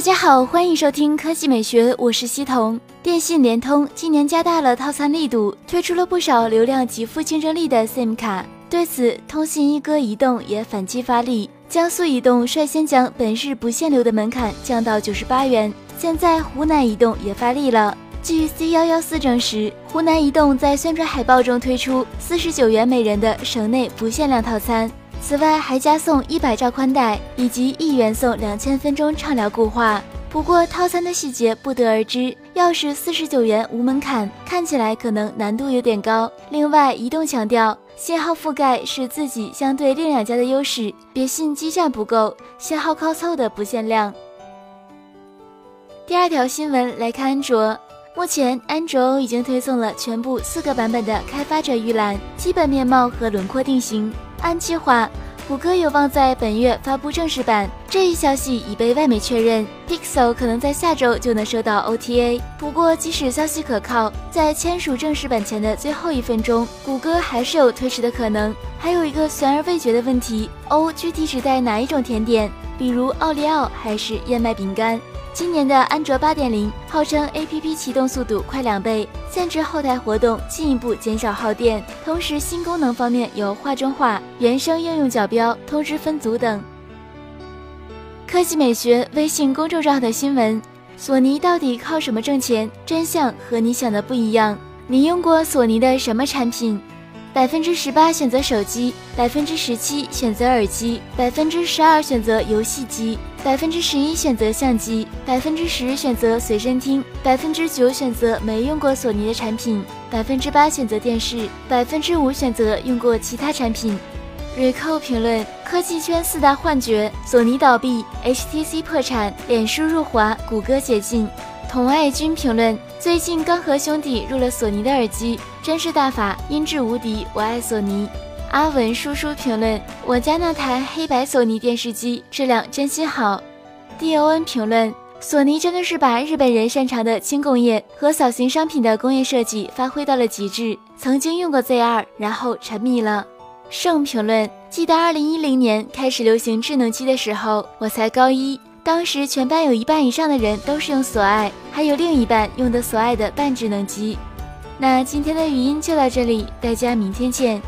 大家好，欢迎收听科技美学，我是西彤。电信、联通今年加大了套餐力度，推出了不少流量极富竞争力的 SIM 卡。对此，通信一哥移动也反击发力，江苏移动率先将本市不限流的门槛降到九十八元。现在湖南移动也发力了。据 C 幺幺四证实，湖南移动在宣传海报中推出四十九元每人的省内不限量套餐，此外还加送一百兆宽带以及一元送两千分钟畅聊固话。不过套餐的细节不得而知，要是四十九元无门槛，看起来可能难度有点高。另外，移动强调信号覆盖是自己相对另两家的优势，别信基站不够，信号靠凑的不限量。第二条新闻来看安卓，目前安卓已经推送了全部四个版本的开发者预览，基本面貌和轮廓定型，按计划。谷歌有望在本月发布正式版，这一消息已被外媒确认。Pixel 可能在下周就能收到 OTA。不过，即使消息可靠，在签署正式版前的最后一分钟，谷歌还是有推迟的可能。还有一个悬而未决的问题：O 具体指代哪一种甜点？比如奥利奥还是燕麦饼干？今年的安卓八点零号称 APP 启动速度快两倍，限制后台活动，进一步减少耗电。同时，新功能方面有画中画、原生应用角标、通知分组等。科技美学微信公众号的新闻：索尼到底靠什么挣钱？真相和你想的不一样。你用过索尼的什么产品？百分之十八选择手机，百分之十七选择耳机，百分之十二选择游戏机，百分之十一选择相机，百分之十选择随身听，百分之九选择没用过索尼的产品，百分之八选择电视，百分之五选择用过其他产品。Rico 评论：科技圈四大幻觉，索尼倒闭，HTC 破产，脸书入华，谷歌解禁。童爱君评论：最近刚和兄弟入了索尼的耳机，真是大法，音质无敌，我爱索尼。阿文叔叔评论：我家那台黑白索尼电视机质量真心好。D.O.N 评论：索尼真的是把日本人擅长的轻工业和小型商品的工业设计发挥到了极致。曾经用过 Z2，然后沉迷了。盛评论：记得二零一零年开始流行智能机的时候，我才高一。当时全班有一半以上的人都是用索爱，还有另一半用的索爱的半智能机。那今天的语音就到这里，大家明天见。